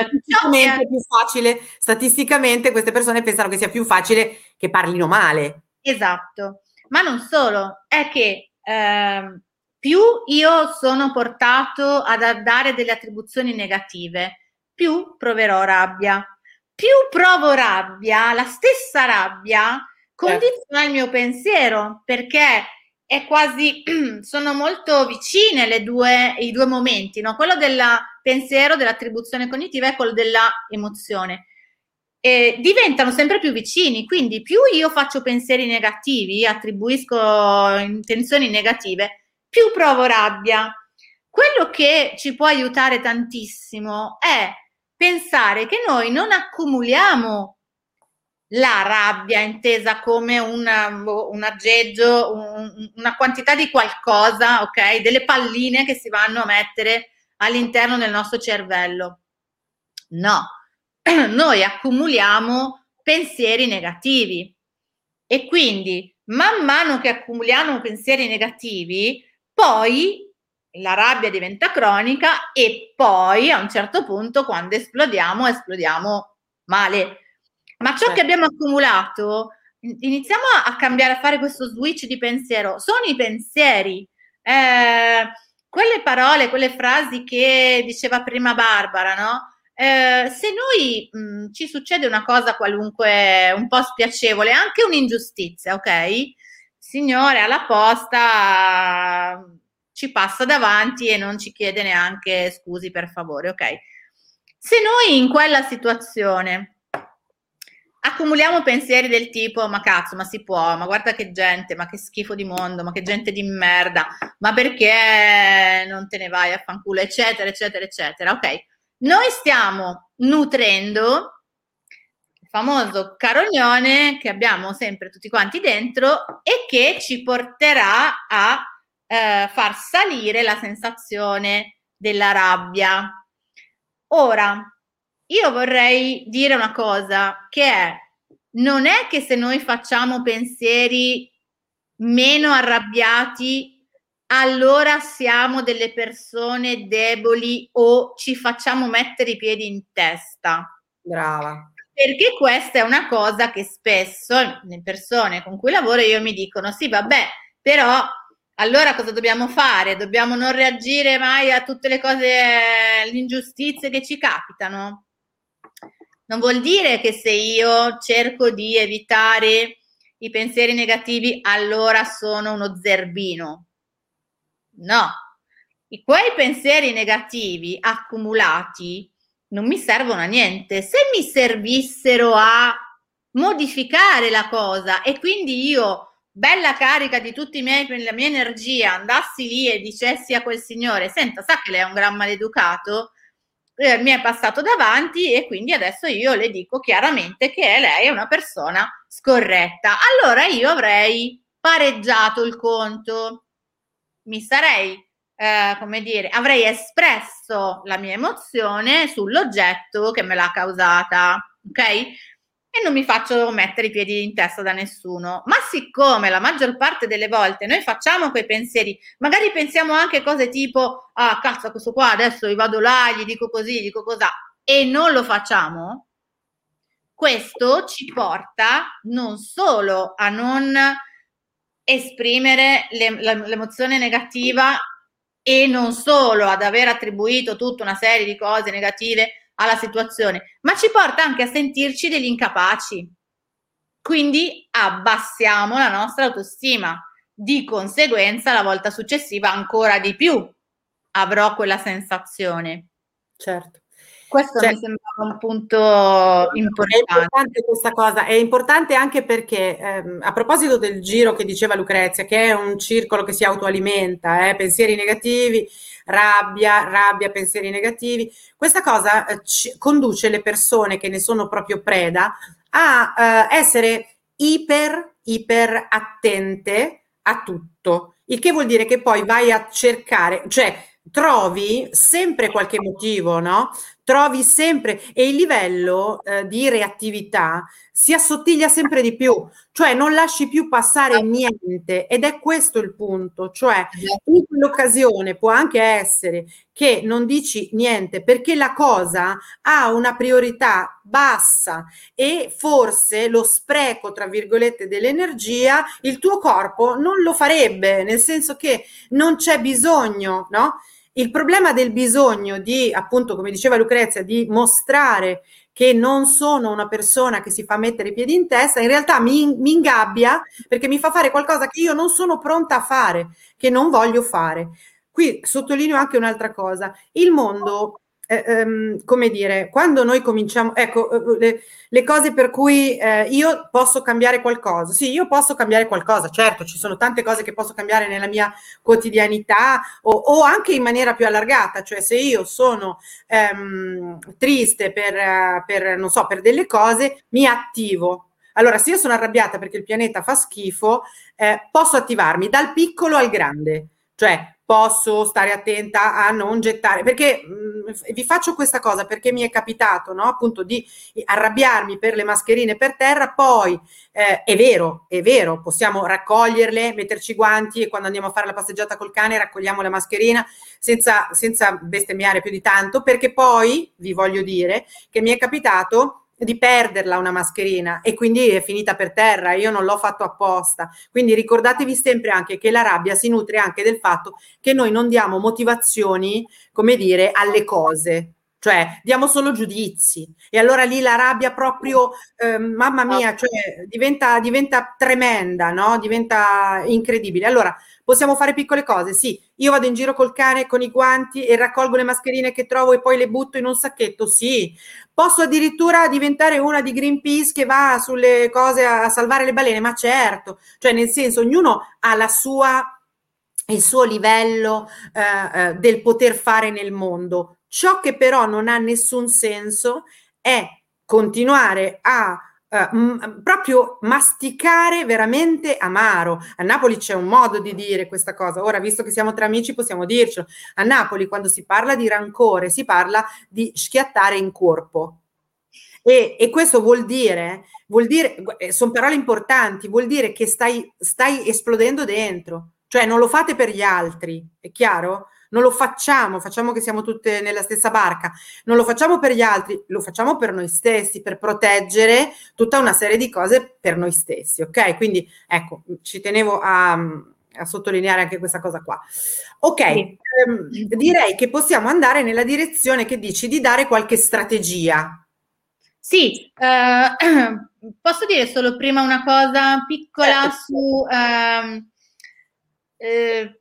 statisticamente, è più facile, statisticamente queste persone pensano che sia più facile che parlino male. Esatto, ma non solo, è che eh, più io sono portato ad dare delle attribuzioni negative, più proverò rabbia. Più provo rabbia, la stessa rabbia condiziona il mio pensiero, perché è quasi, sono molto vicine le due, i due momenti, no? quello del pensiero, dell'attribuzione cognitiva e quello della emozione. E diventano sempre più vicini, quindi più io faccio pensieri negativi, attribuisco intenzioni negative, più provo rabbia. Quello che ci può aiutare tantissimo è pensare che noi non accumuliamo la rabbia intesa come una, un aggeggio, un, una quantità di qualcosa, ok? Delle palline che si vanno a mettere all'interno del nostro cervello. No, noi accumuliamo pensieri negativi e quindi man mano che accumuliamo pensieri negativi, poi la rabbia diventa cronica e poi a un certo punto quando esplodiamo, esplodiamo male. Ma ciò che certo. abbiamo accumulato, iniziamo a cambiare, a fare questo switch di pensiero, sono i pensieri. Eh, quelle parole, quelle frasi che diceva prima Barbara, no? Eh, se noi mh, mm, ci succede una cosa qualunque un po' spiacevole, anche un'ingiustizia, ok? Signore alla posta ci passa davanti e non ci chiede neanche scusi per favore, ok? Se noi in quella situazione accumuliamo pensieri del tipo ma cazzo, ma si può, ma guarda che gente, ma che schifo di mondo, ma che gente di merda, ma perché non te ne vai a fanculo, eccetera, eccetera, eccetera, ok? Noi stiamo nutrendo il famoso carognone che abbiamo sempre tutti quanti dentro e che ci porterà a eh, far salire la sensazione della rabbia. Ora, io vorrei dire una cosa che è, non è che se noi facciamo pensieri meno arrabbiati, allora siamo delle persone deboli o ci facciamo mettere i piedi in testa. Brava. Perché questa è una cosa che spesso le persone con cui lavoro io mi dicono, sì, vabbè, però allora cosa dobbiamo fare? Dobbiamo non reagire mai a tutte le cose, le ingiustizie che ci capitano? Non vuol dire che se io cerco di evitare i pensieri negativi, allora sono uno zerbino. No, I quei pensieri negativi accumulati non mi servono a niente. Se mi servissero a modificare la cosa e quindi io bella carica di tutti i miei, la mia energia, andassi lì e dicessi a quel signore, senta, sa che lei è un gran maleducato, eh, mi è passato davanti e quindi adesso io le dico chiaramente che lei è una persona scorretta. Allora io avrei pareggiato il conto, mi sarei, eh, come dire, avrei espresso la mia emozione sull'oggetto che me l'ha causata, ok? E non mi faccio mettere i piedi in testa da nessuno. Ma siccome la maggior parte delle volte noi facciamo quei pensieri, magari pensiamo anche cose tipo, ah cazzo, questo qua adesso io vado là, gli dico così, gli dico cos'ha, e non lo facciamo, questo ci porta non solo a non esprimere le, l'emozione negativa e non solo ad aver attribuito tutta una serie di cose negative alla situazione, ma ci porta anche a sentirci degli incapaci. Quindi abbassiamo la nostra autostima. Di conseguenza, la volta successiva ancora di più avrò quella sensazione. Certo. Questo cioè, mi sembra un punto importante. È importante questa cosa, è importante anche perché ehm, a proposito del giro che diceva Lucrezia, che è un circolo che si autoalimenta, eh, pensieri negativi, rabbia, rabbia, pensieri negativi, questa cosa eh, ci, conduce le persone che ne sono proprio preda a eh, essere iper, iper attente a tutto, il che vuol dire che poi vai a cercare, cioè trovi sempre qualche motivo, no? Trovi sempre e il livello eh, di reattività si assottiglia sempre di più, cioè non lasci più passare niente ed è questo il punto, cioè in quell'occasione può anche essere che non dici niente perché la cosa ha una priorità bassa e forse lo spreco tra virgolette dell'energia il tuo corpo non lo farebbe, nel senso che non c'è bisogno, no? Il problema del bisogno di, appunto, come diceva Lucrezia, di mostrare che non sono una persona che si fa mettere i piedi in testa, in realtà mi, mi ingabbia perché mi fa fare qualcosa che io non sono pronta a fare, che non voglio fare. Qui sottolineo anche un'altra cosa. Il mondo eh, ehm, come dire, quando noi cominciamo, ecco, eh, eh, le, le cose per cui eh, io posso cambiare qualcosa, sì, io posso cambiare qualcosa, certo, ci sono tante cose che posso cambiare nella mia quotidianità o, o anche in maniera più allargata, cioè se io sono ehm, triste per, per, non so, per delle cose, mi attivo. Allora, se io sono arrabbiata perché il pianeta fa schifo, eh, posso attivarmi dal piccolo al grande, cioè posso stare attenta a non gettare, perché mm, vi faccio questa cosa perché mi è capitato, no? Appunto di arrabbiarmi per le mascherine per terra, poi eh, è vero, è vero, possiamo raccoglierle, metterci i guanti e quando andiamo a fare la passeggiata col cane raccogliamo la mascherina senza, senza bestemmiare più di tanto, perché poi vi voglio dire che mi è capitato di perderla una mascherina e quindi è finita per terra, io non l'ho fatto apposta. Quindi ricordatevi sempre anche che la rabbia si nutre anche del fatto che noi non diamo motivazioni, come dire, alle cose, cioè diamo solo giudizi e allora lì la rabbia proprio, eh, mamma mia, cioè diventa, diventa tremenda, no? diventa incredibile. Allora possiamo fare piccole cose, sì, io vado in giro col cane con i guanti e raccolgo le mascherine che trovo e poi le butto in un sacchetto, sì, posso addirittura diventare una di Greenpeace che va sulle cose a, salvare le balene, ma certo, cioè nel senso ognuno ha la sua il suo livello eh, eh, del poter fare nel mondo. Ciò che però non ha nessun senso è continuare a Uh, proprio masticare veramente amaro. A Napoli c'è un modo di dire questa cosa. Ora, visto che siamo tra amici, possiamo dircelo. A Napoli, quando si parla di rancore, si parla di schiattare in corpo. E, e questo vuol dire, vuol dire, eh, sono parole importanti, vuol dire che stai, stai esplodendo dentro. Cioè, non lo fate per gli altri, è chiaro? Non lo facciamo, facciamo che siamo tutte nella stessa barca, non lo facciamo per gli altri, lo facciamo per noi stessi, per proteggere tutta una serie di cose per noi stessi, ok? Quindi ecco, ci tenevo a, a sottolineare anche questa cosa qua. Ok, sì. ehm, direi che possiamo andare nella direzione che dici di dare qualche strategia. Sì, eh, posso dire solo prima una cosa piccola certo. su... Ehm, eh,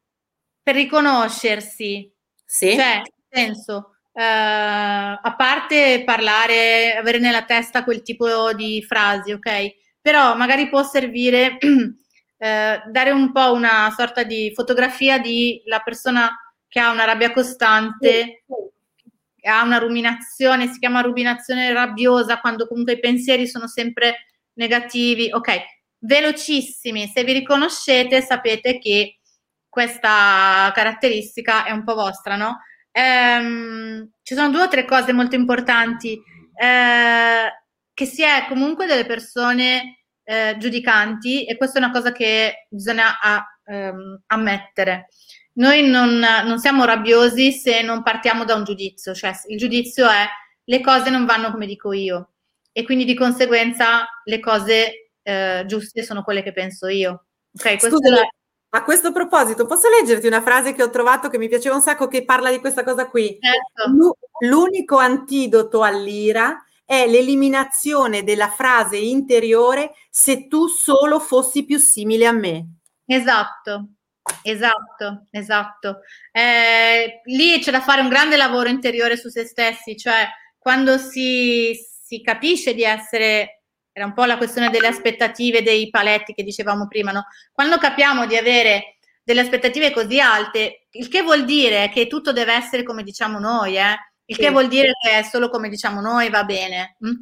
per riconoscersi. Sì. Cioè, nel senso, eh, a parte parlare, avere nella testa quel tipo di frasi, ok? Però magari può servire eh, dare un po' una sorta di fotografia di la persona che ha una rabbia costante, sì. ha una ruminazione, si chiama ruminazione rabbiosa, quando comunque i pensieri sono sempre negativi, ok? Velocissimi, se vi riconoscete sapete che questa caratteristica è un po' vostra, no? Ehm, ci sono due o tre cose molto importanti, eh, che si è comunque delle persone eh, giudicanti e questa è una cosa che bisogna a, ehm, ammettere. Noi non, non, siamo rabbiosi se non partiamo da un giudizio, cioè il giudizio è le cose non vanno come dico io e quindi di conseguenza le cose eh, giuste sono quelle che penso io. Ok, questo Scusa, è a questo proposito, posso leggerti una frase che ho trovato che mi piaceva un sacco che parla di questa cosa qui? Certo. L'unico antidoto all'ira è l'eliminazione della frase interiore se tu solo fossi più simile a me. Esatto, esatto, esatto. Eh, lì c'è da fare un grande lavoro interiore su se stessi, cioè quando si, si capisce di essere era un po' la questione delle aspettative, dei paletti che dicevamo prima, no? Quando capiamo di avere delle aspettative così alte, il che vuol dire che tutto deve essere come diciamo noi, eh? il sì. che vuol dire che è solo come diciamo noi, va bene. Mm?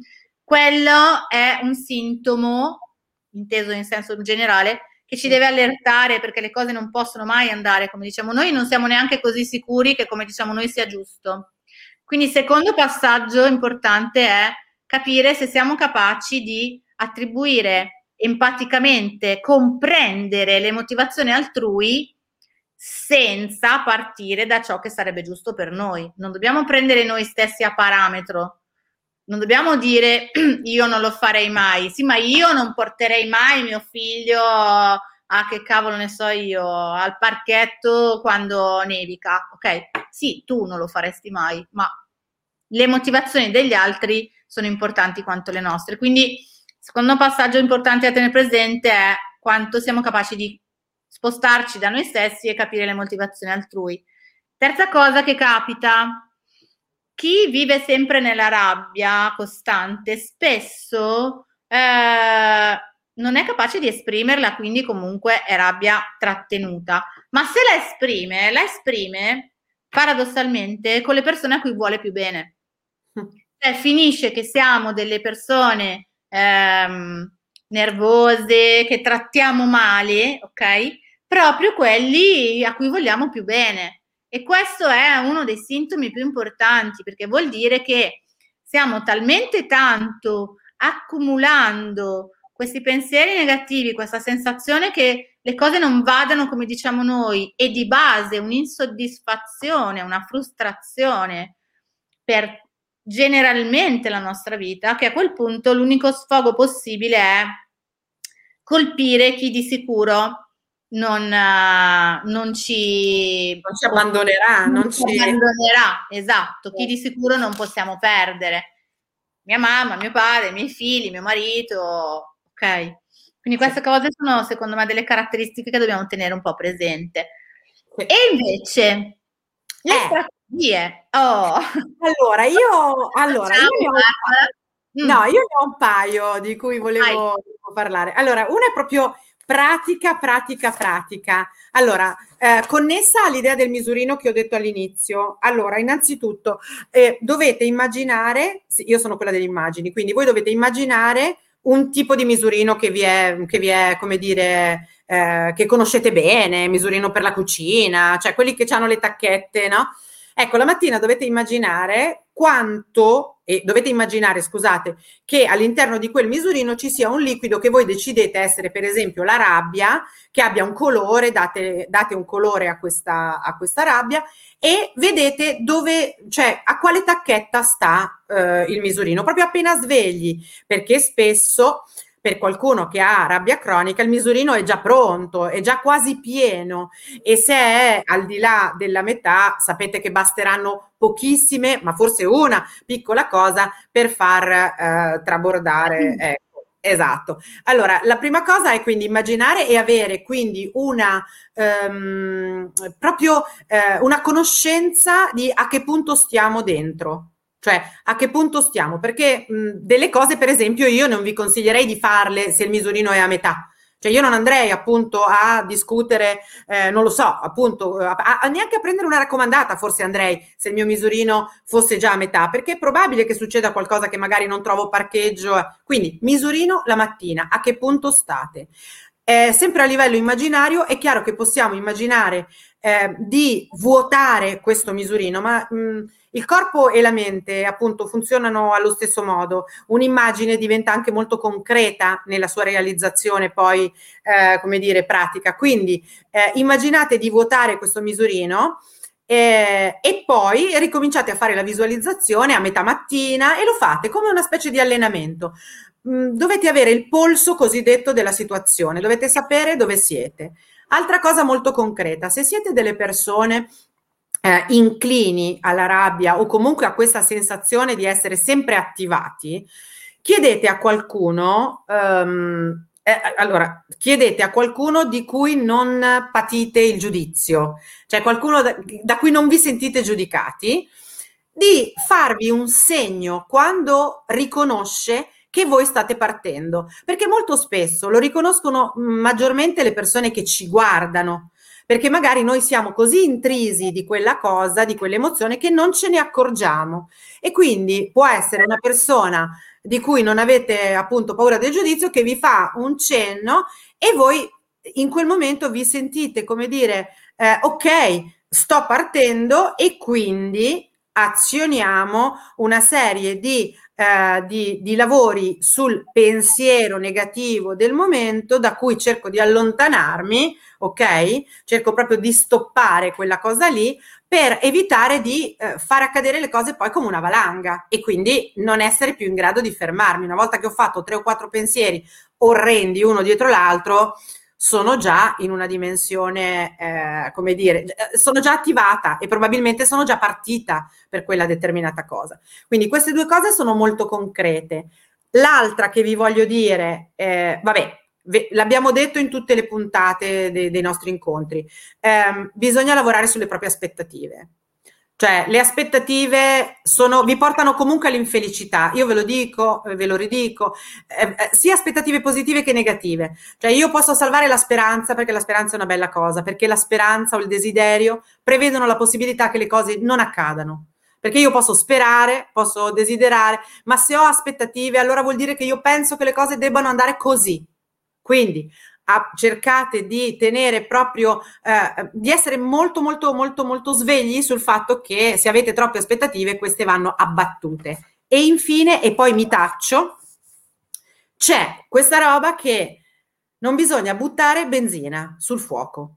Quello è un sintomo, inteso in senso generale, che ci deve allertare perché le cose non possono mai andare come diciamo noi, non siamo neanche così sicuri che come diciamo noi sia giusto. Quindi il secondo passaggio importante è capire se siamo capaci di attribuire empaticamente, comprendere le motivazioni altrui senza partire da ciò che sarebbe giusto per noi. Non dobbiamo prendere noi stessi a parametro. Non dobbiamo dire io non lo farei mai. Sì, ma io non porterei mai mio figlio a che cavolo ne so io, al parchetto quando nevica. Ok? Sì, tu non lo faresti mai, ma le motivazioni degli altri sono importanti quanto le nostre. Quindi, secondo passaggio importante da tenere presente è quanto siamo capaci di spostarci da noi stessi e capire le motivazioni altrui. Terza cosa che capita, chi vive sempre nella rabbia costante spesso eh, non è capace di esprimerla, quindi comunque è rabbia trattenuta. Ma se la esprime, la esprime paradossalmente con le persone a cui vuole più bene. Cioè, finisce che siamo delle persone ehm, nervose, che trattiamo male, ok? proprio quelli a cui vogliamo più bene. E questo è uno dei sintomi più importanti perché vuol dire che stiamo talmente tanto accumulando questi pensieri negativi, questa sensazione che le cose non vadano come diciamo noi e di base un'insoddisfazione, una frustrazione per generalmente la nostra vita, che a quel punto l'unico sfogo possibile è colpire chi di sicuro non, non ci, non ci abbandonerà, non, non ci abbandonerà, esatto, chi di sicuro non possiamo perdere. Mia mamma, mio padre, i miei figli, mio marito, ok? Quindi queste cose sono secondo me delle caratteristiche che dobbiamo tenere un po' presente. E invece le eh. strategie. Oh. Allora, io, allora, io ne ho, no, io ne ho un paio di cui volevo parlare. Allora, una è proprio pratica, pratica, pratica. Allora, eh, connessa all'idea del misurino che ho detto all'inizio. Allora, innanzitutto, eh, dovete immaginare, io sono quella delle immagini, quindi voi dovete immaginare un tipo di misurino che vi è, che vi è come dire, eh, che conoscete bene, misurino per la cucina, cioè quelli che hanno le tacchette, no? Ecco, la mattina dovete immaginare quanto, e dovete immaginare, scusate, che all'interno di quel misurino ci sia un liquido che voi decidete essere, per esempio, la rabbia, che abbia un colore, date, date un colore a questa, a questa rabbia e vedete dove, cioè a quale tacchetta sta eh, il misurino, proprio appena svegli, perché spesso per qualcuno che ha rabbia cronica il misurino è già pronto, è già quasi pieno e se è al di là della metà sapete che basteranno pochissime, ma forse una piccola cosa per far eh, trabordare. Ecco. Esatto. Allora, la prima cosa è quindi immaginare e avere quindi una ehm, proprio eh, una conoscenza di a che punto stiamo dentro. Cioè, a che punto stiamo? Perché mh, delle cose, per esempio, io non vi consiglierei di farle se il misurino è a metà. Cioè, io non andrei appunto a discutere, eh, non lo so, appunto, a, a, neanche a prendere una raccomandata, forse andrei se il mio misurino fosse già a metà, perché è probabile che succeda qualcosa che magari non trovo parcheggio. Quindi, misurino la mattina, a che punto state? Eh, sempre a livello immaginario è chiaro che possiamo immaginare eh, di vuotare questo misurino, ma mh, il corpo e la mente appunto funzionano allo stesso modo. Un'immagine diventa anche molto concreta nella sua realizzazione poi, eh, come dire, pratica. Quindi eh, immaginate di vuotare questo misurino eh, e poi ricominciate a fare la visualizzazione a metà mattina e lo fate come una specie di allenamento. Mm, dovete avere il polso cosiddetto della situazione, dovete sapere dove siete. Altra cosa molto concreta, se siete delle persone eh, inclini alla rabbia o comunque a questa sensazione di essere sempre attivati, chiedete a qualcuno, um, eh, allora, chiedete a qualcuno di cui non patite il giudizio, cioè qualcuno da, da cui non vi sentite giudicati, di farvi un segno quando riconosce che voi state partendo, perché molto spesso lo riconoscono maggiormente le persone che ci guardano, perché magari noi siamo così intrisi di quella cosa, di quell'emozione, che non ce ne accorgiamo. E quindi può essere una persona di cui non avete appunto paura del giudizio che vi fa un cenno e voi in quel momento vi sentite come dire, eh, ok, sto partendo e quindi azioniamo una serie di eh, di, di, lavori sul pensiero negativo del momento da cui cerco di allontanarmi, ok? Cerco proprio di stoppare quella cosa lì per evitare di eh, far accadere le cose poi come una valanga e quindi non essere più in grado di fermarmi. Una volta che ho fatto tre o quattro pensieri orrendi uno dietro l'altro, sono già in una dimensione, eh, come dire, eh, sono già attivata e probabilmente sono già partita per quella determinata cosa. Quindi queste due cose sono molto concrete. L'altra che vi voglio dire, eh, vabbè, l'abbiamo detto in tutte le puntate dei, dei nostri incontri, eh, bisogna lavorare sulle proprie aspettative. Cioè, le aspettative sono, vi portano comunque all'infelicità. Io ve lo dico, ve lo ridico, eh, eh, sia aspettative positive che negative. Cioè, io posso salvare la speranza perché la speranza è una bella cosa, perché la speranza o il desiderio prevedono la possibilità che le cose non accadano. Perché io posso sperare, posso desiderare, ma se ho aspettative, allora vuol dire che io penso che le cose debbano andare così. Quindi a, cercate di tenere proprio, eh, di essere molto, molto, molto, molto svegli sul fatto che se avete troppe aspettative queste vanno abbattute. E infine, e poi mi taccio, c'è questa roba che non bisogna buttare benzina sul fuoco.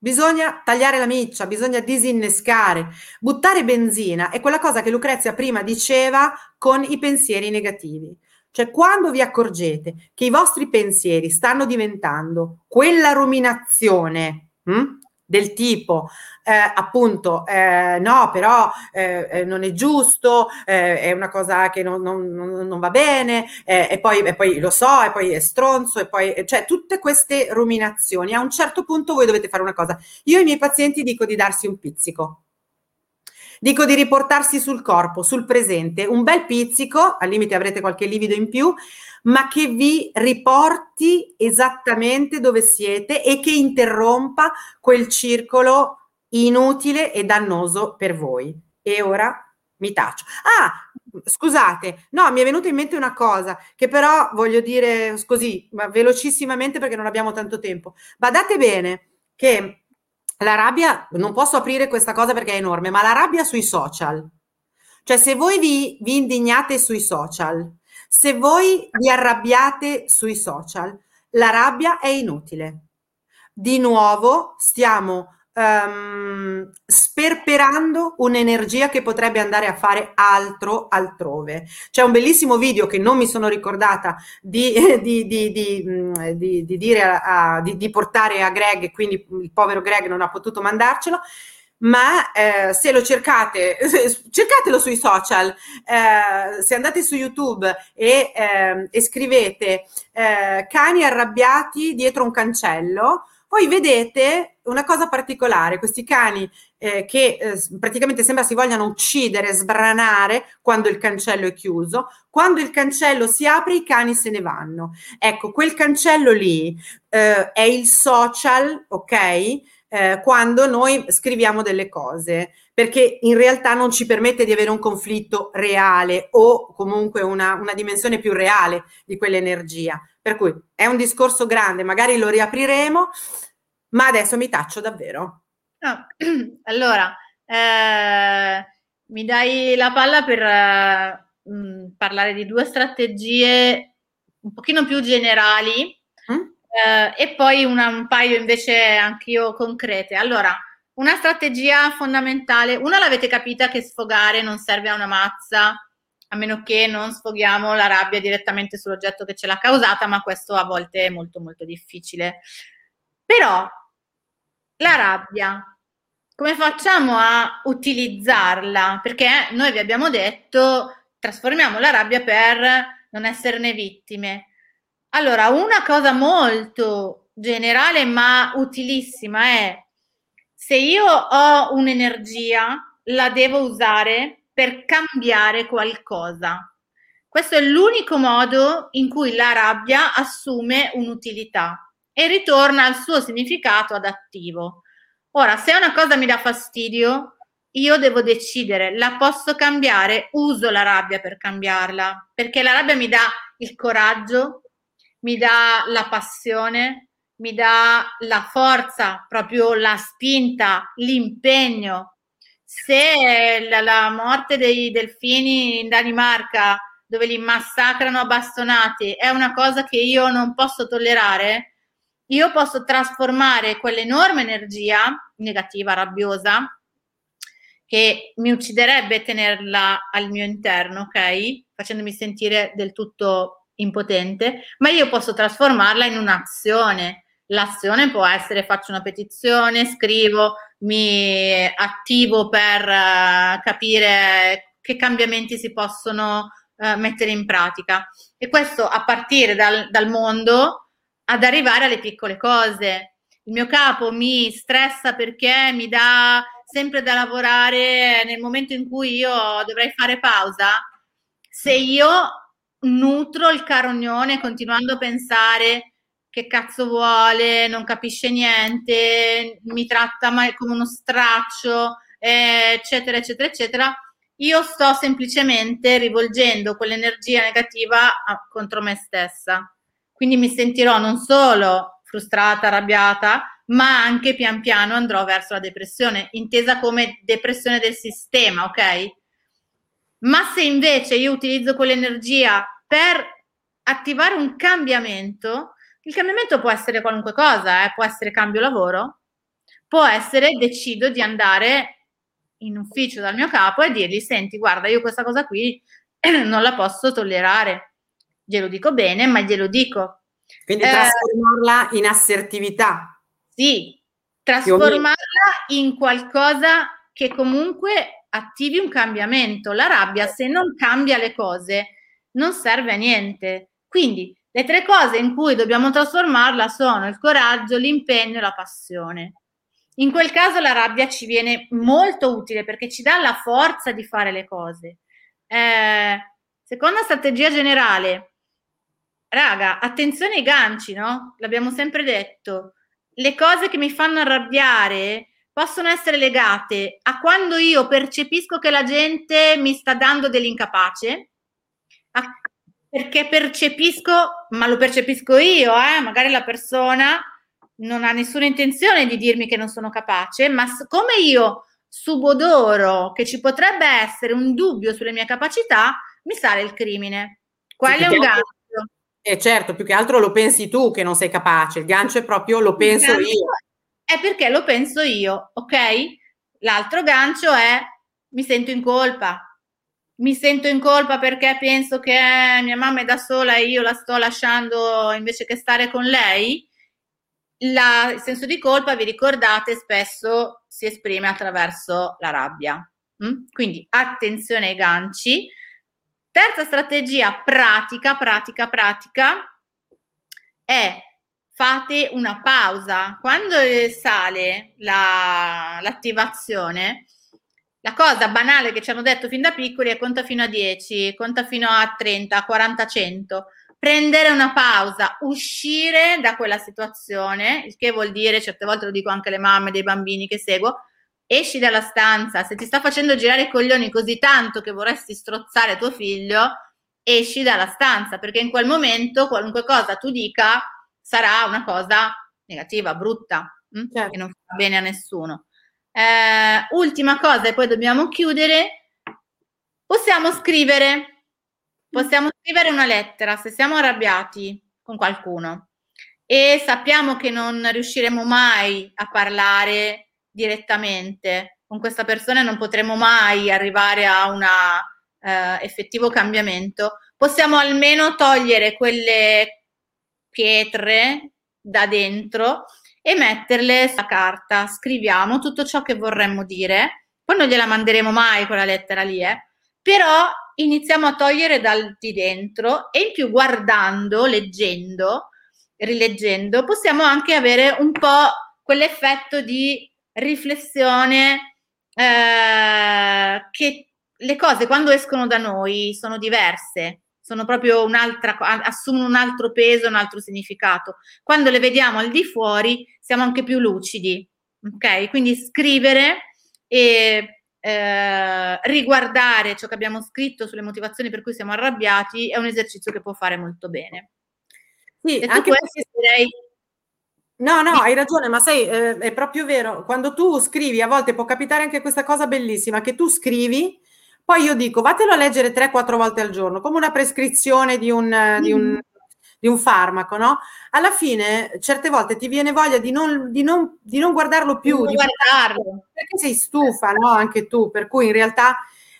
Bisogna tagliare la miccia, bisogna disinnescare. Buttare benzina è quella cosa che Lucrezia prima diceva con i pensieri negativi. Cioè, quando vi accorgete che i vostri pensieri stanno diventando quella ruminazione hm, del tipo, eh, appunto, eh, no, però eh, eh non è giusto, eh, è una cosa che non, non, non va bene, eh, e poi, e, poi, lo so, e poi è stronzo, e poi, cioè, tutte queste ruminazioni. A un certo punto voi dovete fare una cosa. Io ai miei pazienti dico di darsi un pizzico. Dico di riportarsi sul corpo, sul presente, un bel pizzico, al limite avrete qualche livido in più, ma che vi riporti esattamente dove siete e che interrompa quel circolo inutile e dannoso per voi. E ora mi taccio. Ah, scusate, no, mi è venuta in mente una cosa che però voglio dire così, ma velocissimamente perché non abbiamo tanto tempo. Badate bene che la rabbia, non posso aprire questa cosa perché è enorme, ma la rabbia sui social. Cioè, se voi vi, vi indignate sui social, se voi vi arrabbiate sui social, la rabbia è inutile. Di nuovo stiamo um, sperperando un'energia che potrebbe andare a fare altro altrove. C'è un bellissimo video che non mi sono ricordata di, di, di, di dire a, di, portare a Greg, quindi il povero Greg non ha potuto mandarcelo ma eh, se lo cercate, cercatelo sui social, eh, se andate su YouTube e, eh, e scrivete eh, cani arrabbiati dietro un cancello, poi vedete una cosa particolare, questi cani eh, che eh, praticamente sembra si vogliano uccidere, sbranare quando il cancello è chiuso, quando il cancello si apre i cani se ne vanno. Ecco, quel cancello lì eh, è il social, ok? Eh, quando noi scriviamo delle cose, perché in realtà non ci permette di avere un conflitto reale o comunque una, una dimensione più reale di quell'energia. Per cui è un discorso grande, magari lo riapriremo, ma adesso mi taccio davvero. No. Allora, eh, mi dai la palla per eh, mh, parlare di due strategie un pochino più generali mm? eh, e poi una, un paio invece anch'io concrete. Allora, una strategia fondamentale, una l'avete capita che sfogare non serve a una mazza, a meno che non sfoghiamo la rabbia direttamente sull'oggetto che ce l'ha causata, ma questo a volte è molto molto difficile. Però la rabbia, come facciamo a utilizzarla? Perché noi vi abbiamo detto trasformiamo la rabbia per non esserne vittime. Allora, una cosa molto generale ma utilissima è se io ho un'energia, la devo usare per cambiare qualcosa. Questo è l'unico modo in cui la rabbia assume un'utilità e ritorna al suo significato adattivo. Ora, se una cosa mi dà fastidio, io devo decidere, la posso cambiare, uso la rabbia per cambiarla, perché la rabbia mi dà il coraggio, mi dà la passione, mi dà la forza, proprio la spinta, l'impegno, se la, la morte dei delfini in Danimarca, dove li massacrano a bastonati, è una cosa che io non posso tollerare, io posso trasformare quell'enorme energia negativa, rabbiosa, che mi ucciderebbe tenerla al mio interno, ok? Facendomi sentire del tutto impotente, ma io posso trasformarla in un'azione. L'azione può essere faccio una petizione, scrivo, mi attivo per uh, capire che cambiamenti si possono uh, mettere in pratica. E questo a partire dal, dal mondo ad arrivare alle piccole cose. Il mio capo mi stressa perché mi dà sempre da lavorare nel momento in cui io dovrei fare pausa. Se io nutro il carognone continuando a pensare che cazzo vuole, non capisce niente, mi tratta mai come uno straccio, eccetera, eccetera, eccetera. Io sto semplicemente rivolgendo quell'energia negativa contro me stessa. Quindi mi sentirò non solo frustrata, arrabbiata, ma anche pian piano andrò verso la depressione, intesa come depressione del sistema, ok? Ma se invece io utilizzo quell'energia per attivare un cambiamento, il cambiamento può essere qualunque cosa, eh? può essere cambio lavoro, può essere decido di andare in ufficio dal mio capo e dirgli, senti, guarda, io questa cosa qui non la posso tollerare. Glielo dico bene, ma glielo dico. Quindi eh, trasformarla in assertività. Sì, trasformarla in qualcosa che comunque attivi un cambiamento. La rabbia, se non cambia le cose, non serve a niente. Quindi le tre cose in cui dobbiamo trasformarla sono il coraggio, l'impegno e la passione. In quel caso la rabbia ci viene molto utile perché ci dà la forza di fare le cose. Eh, seconda strategia generale, raga, attenzione ai ganci, no? L'abbiamo sempre detto. Le cose che mi fanno arrabbiare possono essere legate a quando io percepisco che la gente mi sta dando dell'incapace, a, perché percepisco, ma lo percepisco io, eh, magari la persona non ha nessuna intenzione di dirmi che non sono capace, ma come io subodoro che ci potrebbe essere un dubbio sulle mie capacità, mi sale il crimine. Quello è un gancio. Eh certo, più che altro lo pensi tu che non sei capace, il gancio è proprio lo penso io. È perché lo penso io, ok? L'altro gancio è mi sento in colpa. Mi sento in colpa perché penso che mia mamma è da sola e io la sto lasciando invece che stare con lei la, il senso di colpa, vi ricordate, spesso si esprime attraverso la rabbia. Mm? Quindi attenzione ai ganci. Terza strategia pratica, pratica, pratica è fate una pausa. Quando sale la, l'attivazione, la cosa banale che ci hanno detto fin da piccoli è conta fino a 10, conta fino a 30, 40, 100 prendere una pausa, uscire da quella situazione, il che vuol dire, certe volte lo dico anche alle mamme dei bambini che seguo, esci dalla stanza, se ti sta facendo girare i coglioni così tanto che vorresti strozzare tuo figlio, esci dalla stanza, perché in quel momento qualunque cosa tu dica sarà una cosa negativa, brutta, hm? certo. che non fa bene a nessuno. Eh, ultima cosa, e poi dobbiamo chiudere, possiamo scrivere Possiamo scrivere una lettera se siamo arrabbiati con qualcuno e sappiamo che non riusciremo mai a parlare direttamente con questa persona non potremo mai arrivare a un eh, effettivo cambiamento, possiamo almeno togliere quelle pietre da dentro e metterle sulla carta. Scriviamo tutto ciò che vorremmo dire, poi non gliela manderemo mai quella lettera lì, eh? però iniziamo a togliere dal di dentro e in più guardando, leggendo, rileggendo, possiamo anche avere un po' quell'effetto di riflessione eh, che le cose quando escono da noi sono diverse, sono proprio un'altra, assumono un altro peso, un altro significato. Quando le vediamo al di fuori siamo anche più lucidi, ok? Quindi scrivere e eh, riguardare ciò che abbiamo scritto sulle motivazioni per cui siamo arrabbiati è un esercizio che può fare molto bene. Sì, anche perché direi... No, no, hai ragione, ma sai, eh, è proprio vero. Quando tu scrivi, a volte può capitare anche questa cosa bellissima, che tu scrivi, poi io dico, vatelo a leggere 3-4 volte al giorno, come una prescrizione di un, mm. di un di un farmaco, no? Alla fine, certe volte ti viene voglia di non, di non, di non guardarlo più, non guardarlo. perché sei stufa, no? Anche tu, per cui in realtà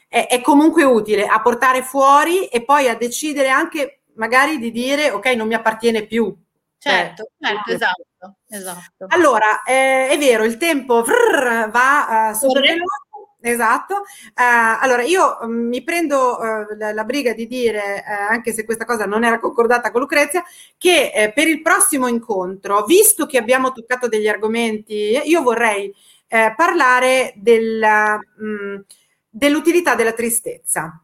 è, è, comunque utile a portare fuori e poi a decidere anche magari di dire ok, non mi appartiene più. Certo, certo, esatto, esatto. Allora, eh, è vero, il tempo vrr, va uh, super veloce Esatto. Uh, allora, io um, mi prendo uh, la, la, briga di dire, uh, anche se questa cosa non era concordata con Lucrezia, che eh, per il prossimo incontro, visto che abbiamo toccato degli argomenti, io vorrei parlare della, mh, mm, dell'utilità della tristezza.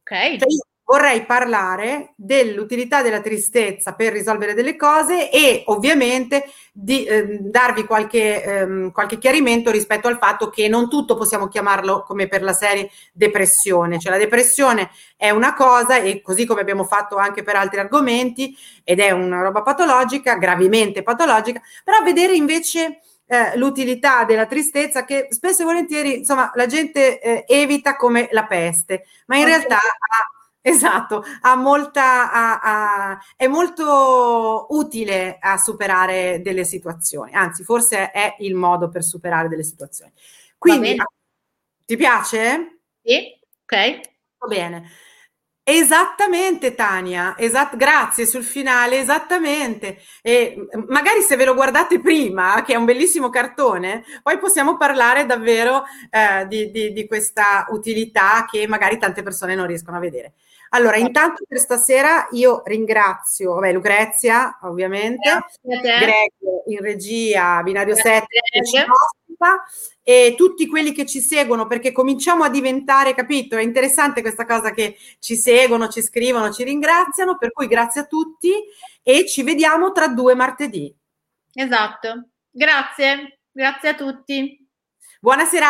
Ok. Cioè, vorrei parlare dell'utilità della tristezza per risolvere delle cose e ovviamente di eh, darvi qualche, ehm, qualche, chiarimento rispetto al fatto che non tutto possiamo chiamarlo come per la serie depressione, cioè la depressione è una cosa e così come abbiamo fatto anche per altri argomenti ed è una roba patologica, gravemente patologica, però vedere invece eh, l'utilità della tristezza che spesso e volentieri insomma la gente eh, evita come la peste, ma in realtà ha Esatto, ha molta, ha, ha, è molto utile a superare delle situazioni, anzi forse è il modo per superare delle situazioni. Quindi, ti piace? Sì, ok. Va bene. Esattamente Tania, esat- grazie sul finale, esattamente. E magari se ve lo guardate prima, che è un bellissimo cartone, poi possiamo parlare davvero eh, di, di, di questa utilità che magari tante persone non riescono a vedere. Allora, intanto per stasera io ringrazio vabbè, Lucrezia, ovviamente, Greg in regia, Binario 7 che ci ospita, e tutti quelli che ci seguono perché cominciamo a diventare, capito? È interessante questa cosa che ci seguono, ci scrivono, ci ringraziano, per cui grazie a tutti e ci vediamo tra due martedì. Esatto, grazie, grazie a tutti. Buonasera.